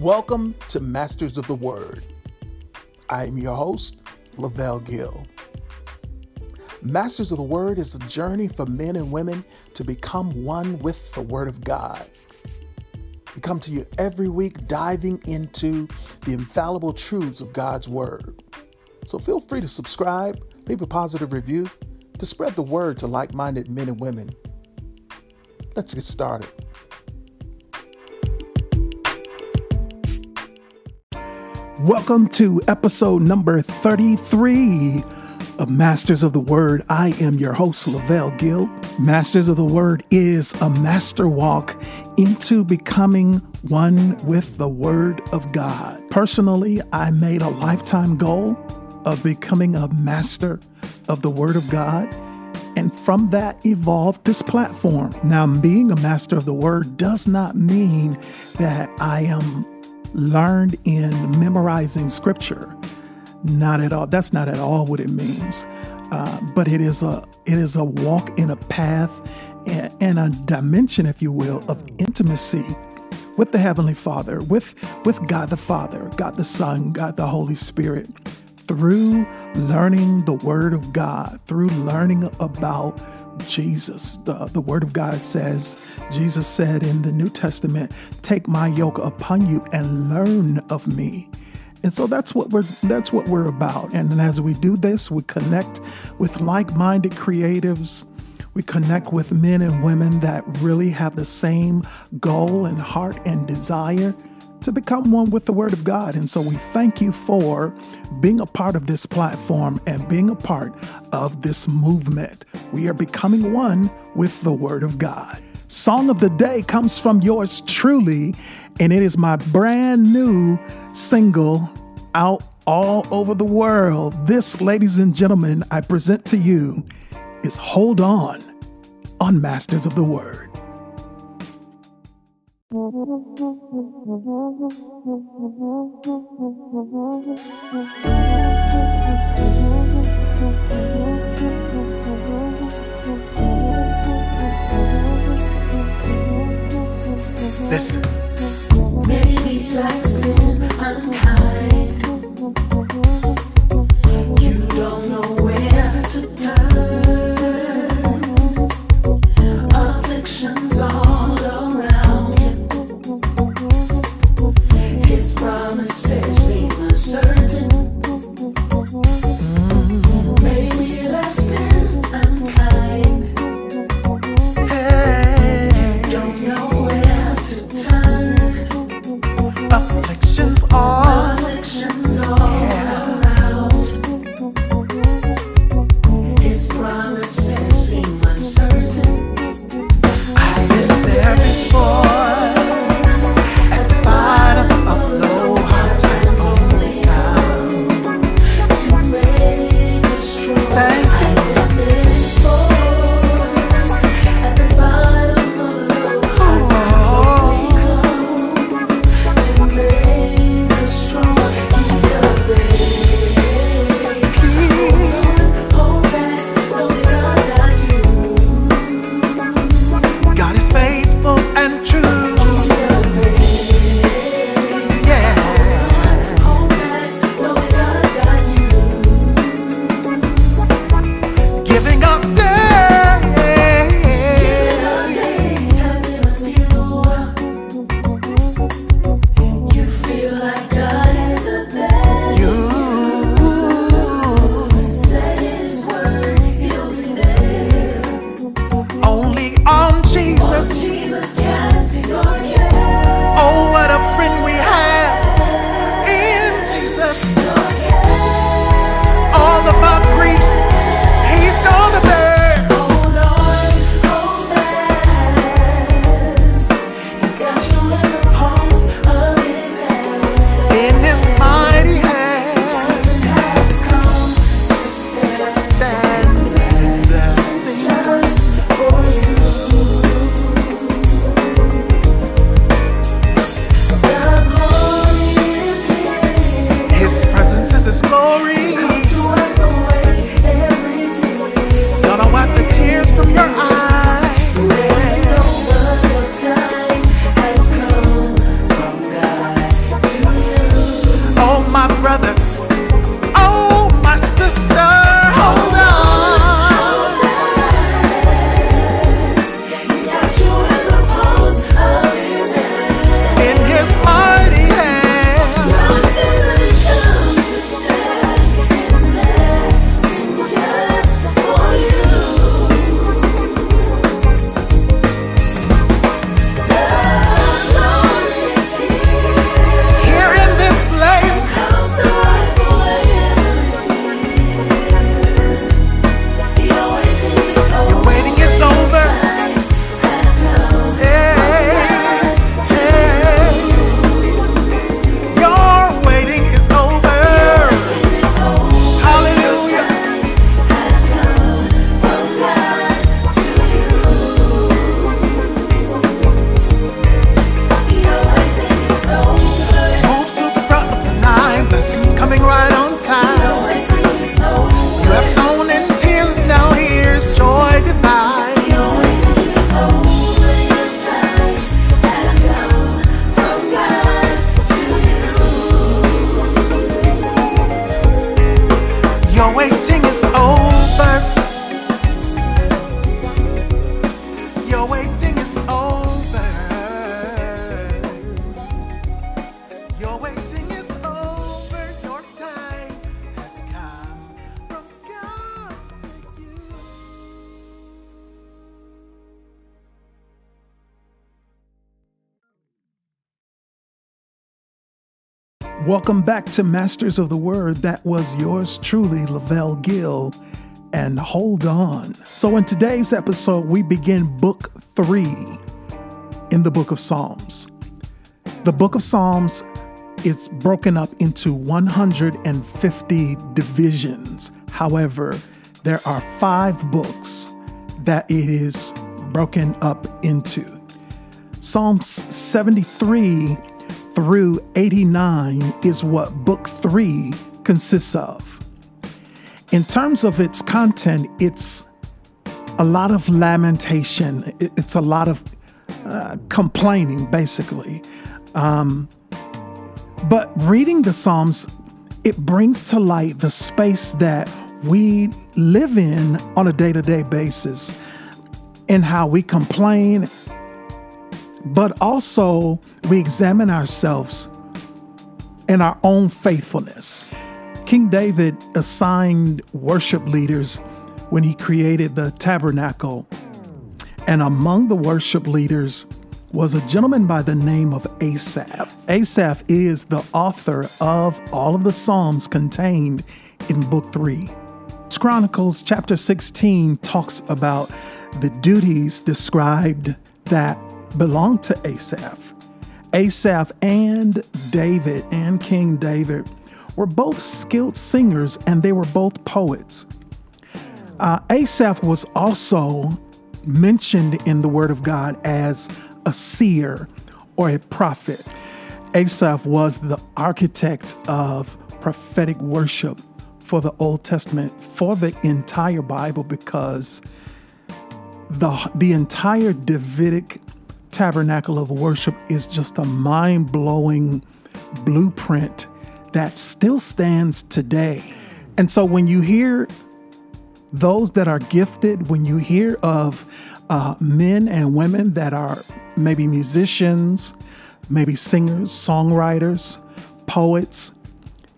Welcome to Masters of the Word. I am your host, Lavelle Gill. Masters of the Word is a journey for men and women to become one with the Word of God. We come to you every week diving into the infallible truths of God's Word. So feel free to subscribe, leave a positive review to spread the word to like minded men and women. Let's get started. Welcome to episode number 33 of Masters of the Word. I am your host, Lavelle Gill. Masters of the Word is a master walk into becoming one with the Word of God. Personally, I made a lifetime goal of becoming a master of the Word of God. And from that evolved this platform. Now, being a master of the Word does not mean that I am learned in memorizing scripture. Not at all. That's not at all what it means. Uh, but it is a it is a walk in a path and, and a dimension, if you will, of intimacy with the Heavenly Father, with with God the Father, God the Son, God the Holy Spirit, through learning the Word of God, through learning about Jesus. The, the Word of God says, Jesus said in the New Testament, Take my yoke upon you and learn of me. And so that's what we're that's what we're about. And as we do this, we connect with like-minded creatives. We connect with men and women that really have the same goal and heart and desire to become one with the Word of God. And so we thank you for being a part of this platform and being a part of this movement. We are becoming one with the Word of God. Song of the day comes from yours truly, and it is my brand new single out all over the world. This, ladies and gentlemen, I present to you is Hold On on Masters of the Word. Listen. Maybe Welcome back to Masters of the Word. That was yours truly, Lavelle Gill. And hold on. So, in today's episode, we begin book three in the book of Psalms. The book of Psalms is broken up into 150 divisions. However, there are five books that it is broken up into. Psalms 73 through 89 is what book three consists of. In terms of its content, it's a lot of lamentation, it's a lot of uh, complaining, basically. Um, but reading the Psalms, it brings to light the space that we live in on a day to day basis and how we complain but also we examine ourselves in our own faithfulness. King David assigned worship leaders when he created the tabernacle. And among the worship leaders was a gentleman by the name of Asaph. Asaph is the author of all of the Psalms contained in Book 3. Chronicles chapter 16 talks about the duties described that belonged to Asaph. Asaph and David and King David were both skilled singers and they were both poets. Uh, Asaph was also mentioned in the Word of God as a seer or a prophet. Asaph was the architect of prophetic worship for the Old Testament, for the entire Bible, because the, the entire Davidic tabernacle of worship is just a mind blowing blueprint that still stands today. And so when you hear those that are gifted, when you hear of uh, men and women that are maybe musicians, maybe singers, songwriters, poets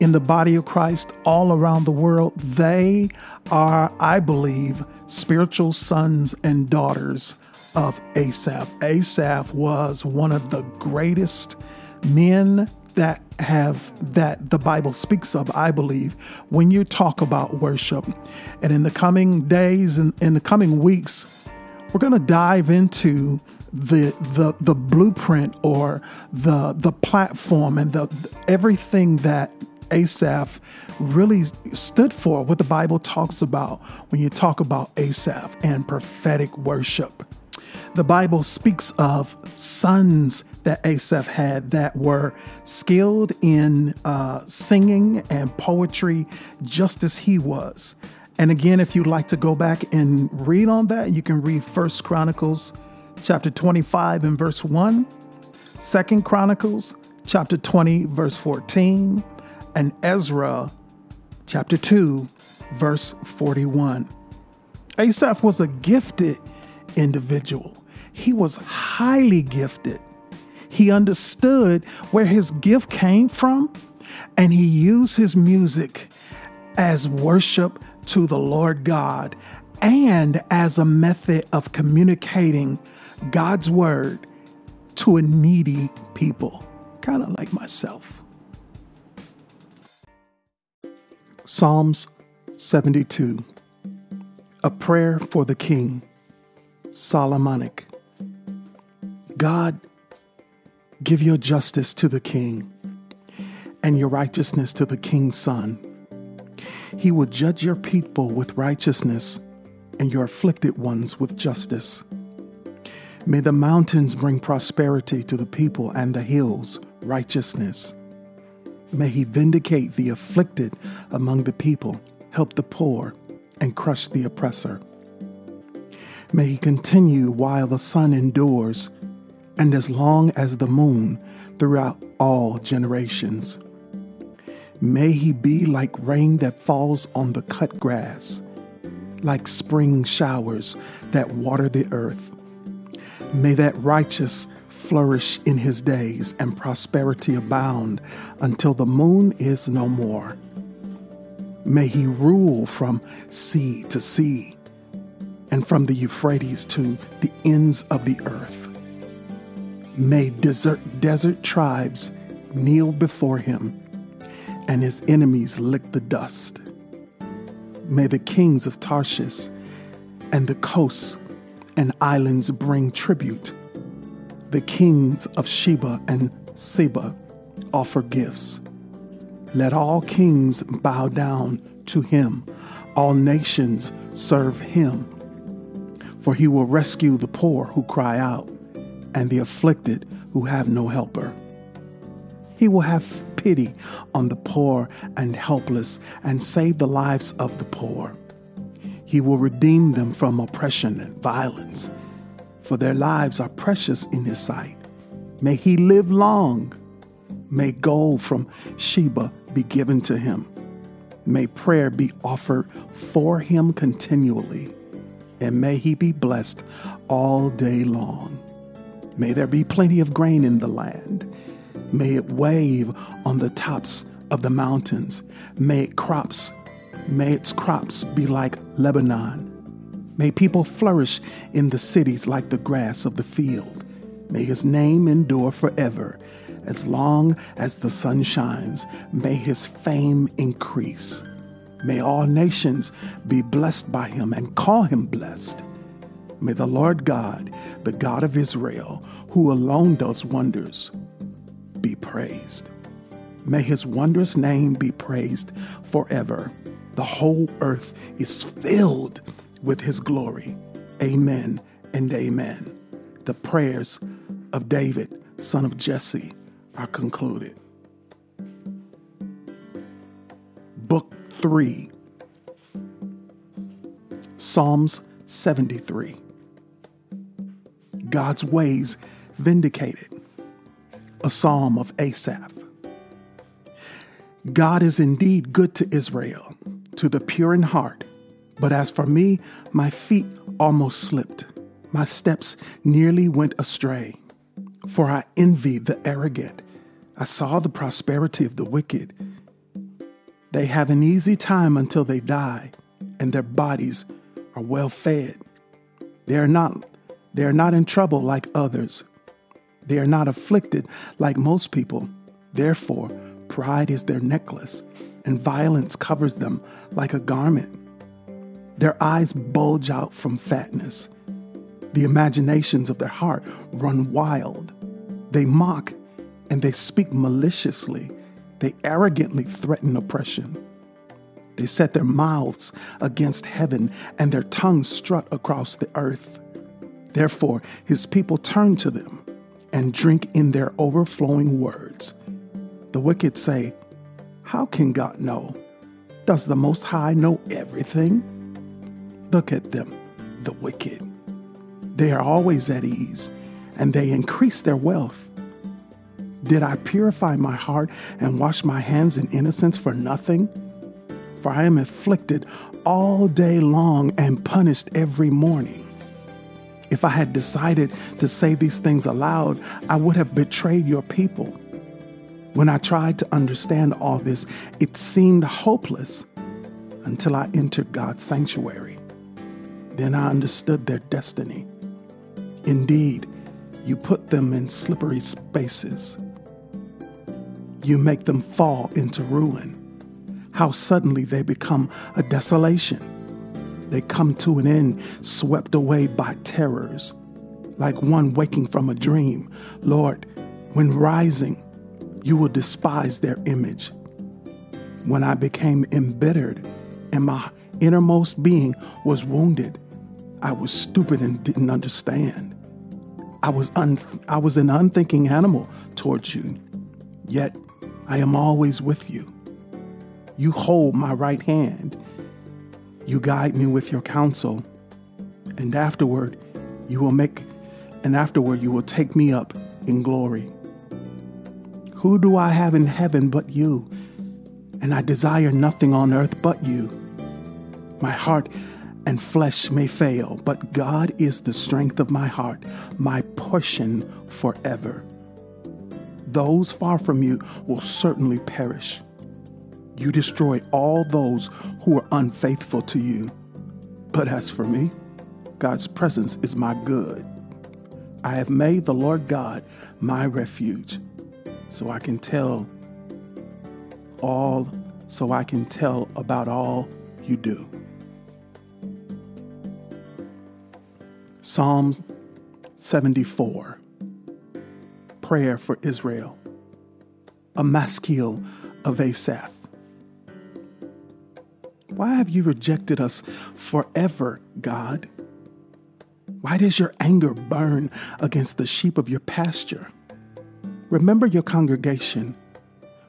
in the body of Christ all around the world, they are, I believe, spiritual sons and daughters of Asaph. Asaph was one of the greatest men that have that the Bible speaks of, I believe, when you talk about worship. And in the coming days and in the coming weeks, we're going to dive into the the the blueprint or the the platform and the everything that Asaph really stood for, what the Bible talks about when you talk about Asaph and prophetic worship the Bible speaks of sons that Asaph had that were skilled in uh, singing and poetry just as he was. And again, if you'd like to go back and read on that, you can read First Chronicles chapter 25 and verse 1, Second Chronicles chapter 20 verse 14, and Ezra chapter 2 verse 41. Asaph was a gifted individual. He was highly gifted. He understood where his gift came from, and he used his music as worship to the Lord God and as a method of communicating God's word to a needy people, kind of like myself. Psalms 72 A Prayer for the King. Solomonic. God, give your justice to the king and your righteousness to the king's son. He will judge your people with righteousness and your afflicted ones with justice. May the mountains bring prosperity to the people and the hills righteousness. May he vindicate the afflicted among the people, help the poor, and crush the oppressor. May he continue while the sun endures, and as long as the moon throughout all generations. May he be like rain that falls on the cut grass, like spring showers that water the earth. May that righteous flourish in his days and prosperity abound until the moon is no more. May he rule from sea to sea and from the Euphrates to the ends of the earth. May desert, desert tribes kneel before him, and his enemies lick the dust. May the kings of Tarshish and the coasts and islands bring tribute. The kings of Sheba and Seba offer gifts. Let all kings bow down to him, all nations serve him. For he will rescue the poor who cry out, and the afflicted who have no helper. He will have pity on the poor and helpless and save the lives of the poor. He will redeem them from oppression and violence, for their lives are precious in His sight. May He live long. May gold from Sheba be given to him. May prayer be offered for him continually, and may he be blessed all day long. May there be plenty of grain in the land. May it wave on the tops of the mountains. May it crops May its crops be like Lebanon. May people flourish in the cities like the grass of the field. May his name endure forever. As long as the sun shines, may his fame increase. May all nations be blessed by him and call him blessed. May the Lord God, the God of Israel, who alone does wonders, be praised. May his wondrous name be praised forever. The whole earth is filled with his glory. Amen and amen. The prayers of David, son of Jesse, are concluded. Book 3 Psalms 73 God's ways vindicated. A psalm of Asaph. God is indeed good to Israel to the pure in heart. But as for me, my feet almost slipped. My steps nearly went astray. For I envied the arrogant. I saw the prosperity of the wicked. They have an easy time until they die, and their bodies are well fed. They are not, they are not in trouble like others. They are not afflicted like most people. Therefore, pride is their necklace and violence covers them like a garment. Their eyes bulge out from fatness. The imaginations of their heart run wild. They mock and they speak maliciously. They arrogantly threaten oppression. They set their mouths against heaven and their tongues strut across the earth. Therefore, his people turn to them and drink in their overflowing words. The wicked say, how can God know? Does the Most High know everything? Look at them, the wicked. They are always at ease, and they increase their wealth. Did I purify my heart and wash my hands in innocence for nothing? For I am afflicted all day long and punished every morning. If I had decided to say these things aloud, I would have betrayed your people. When I tried to understand all this, it seemed hopeless until I entered God's sanctuary. Then I understood their destiny. Indeed, you put them in slippery spaces. You make them fall into ruin. How suddenly they become a desolation. They come to an end, swept away by terrors, like one waking from a dream. Lord, when rising, you will despise their image. When I became embittered and my innermost being was wounded, I was stupid and didn't understand. I was, un- I was an unthinking animal towards you, yet I am always with you. You hold my right hand. You guide me with your counsel, and afterward you will make, and afterward you will take me up in glory. Who do I have in heaven but you? And I desire nothing on earth but you. My heart and flesh may fail, but God is the strength of my heart, my portion forever. Those far from you will certainly perish. You destroy all those who are unfaithful to you. But as for me, God's presence is my good. I have made the Lord God my refuge so I can tell all so I can tell about all you do. Psalms 74 Prayer for Israel. A maskil of Asaph. Why have you rejected us forever, God? Why does your anger burn against the sheep of your pasture? Remember your congregation,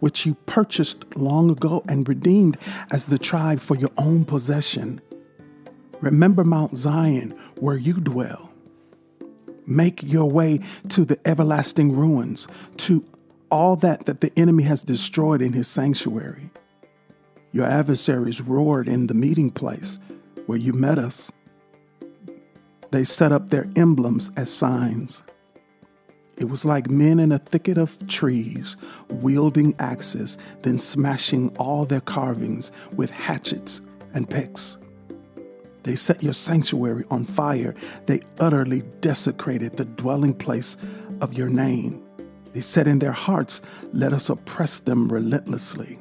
which you purchased long ago and redeemed as the tribe for your own possession. Remember Mount Zion, where you dwell. Make your way to the everlasting ruins, to all that that the enemy has destroyed in his sanctuary. Your adversaries roared in the meeting place where you met us. They set up their emblems as signs. It was like men in a thicket of trees, wielding axes, then smashing all their carvings with hatchets and picks. They set your sanctuary on fire. They utterly desecrated the dwelling place of your name. They said in their hearts, Let us oppress them relentlessly.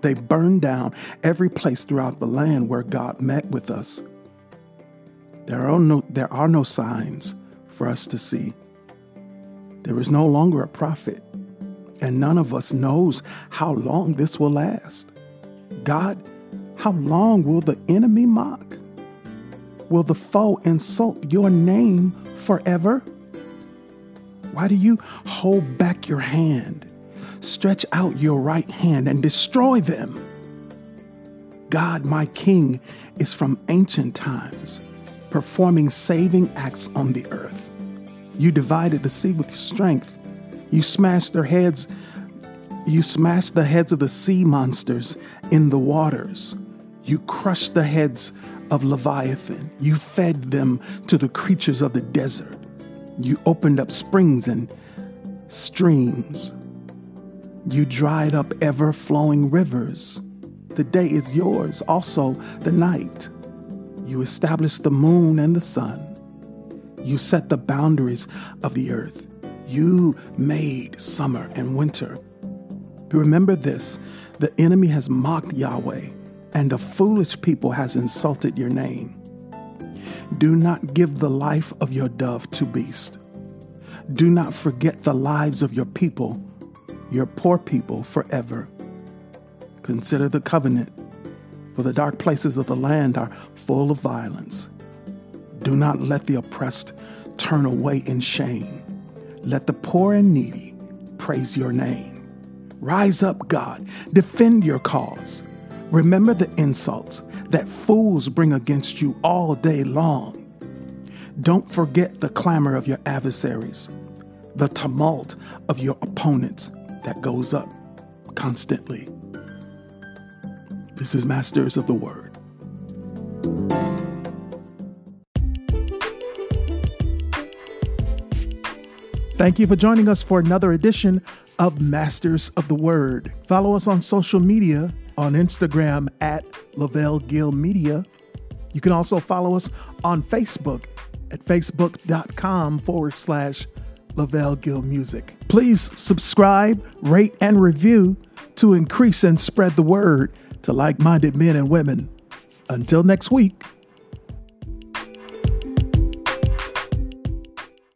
They burned down every place throughout the land where God met with us. There are no, there are no signs for us to see. There is no longer a prophet, and none of us knows how long this will last. God, how long will the enemy mock? Will the foe insult your name forever? Why do you hold back your hand? Stretch out your right hand and destroy them. God, my King, is from ancient times, performing saving acts on the earth. You divided the sea with your strength. You smashed their heads. You smashed the heads of the sea monsters in the waters. You crushed the heads of Leviathan. You fed them to the creatures of the desert. You opened up springs and streams. You dried up ever flowing rivers. The day is yours, also the night. You established the moon and the sun. You set the boundaries of the earth. You made summer and winter. Remember this the enemy has mocked Yahweh and a foolish people has insulted your name. Do not give the life of your dove to beast. Do not forget the lives of your people, your poor people, forever. Consider the covenant, for the dark places of the land are full of violence. Do not let the oppressed turn away in shame. Let the poor and needy praise your name. Rise up, God, defend your cause. Remember the insults that fools bring against you all day long. Don't forget the clamor of your adversaries, the tumult of your opponents that goes up constantly. This is Masters of the Word. Thank you for joining us for another edition of Masters of the Word. Follow us on social media on Instagram at Lavelle Gill Media. You can also follow us on Facebook at facebook.com forward slash Lavelle Gill Music. Please subscribe, rate, and review to increase and spread the word to like minded men and women. Until next week.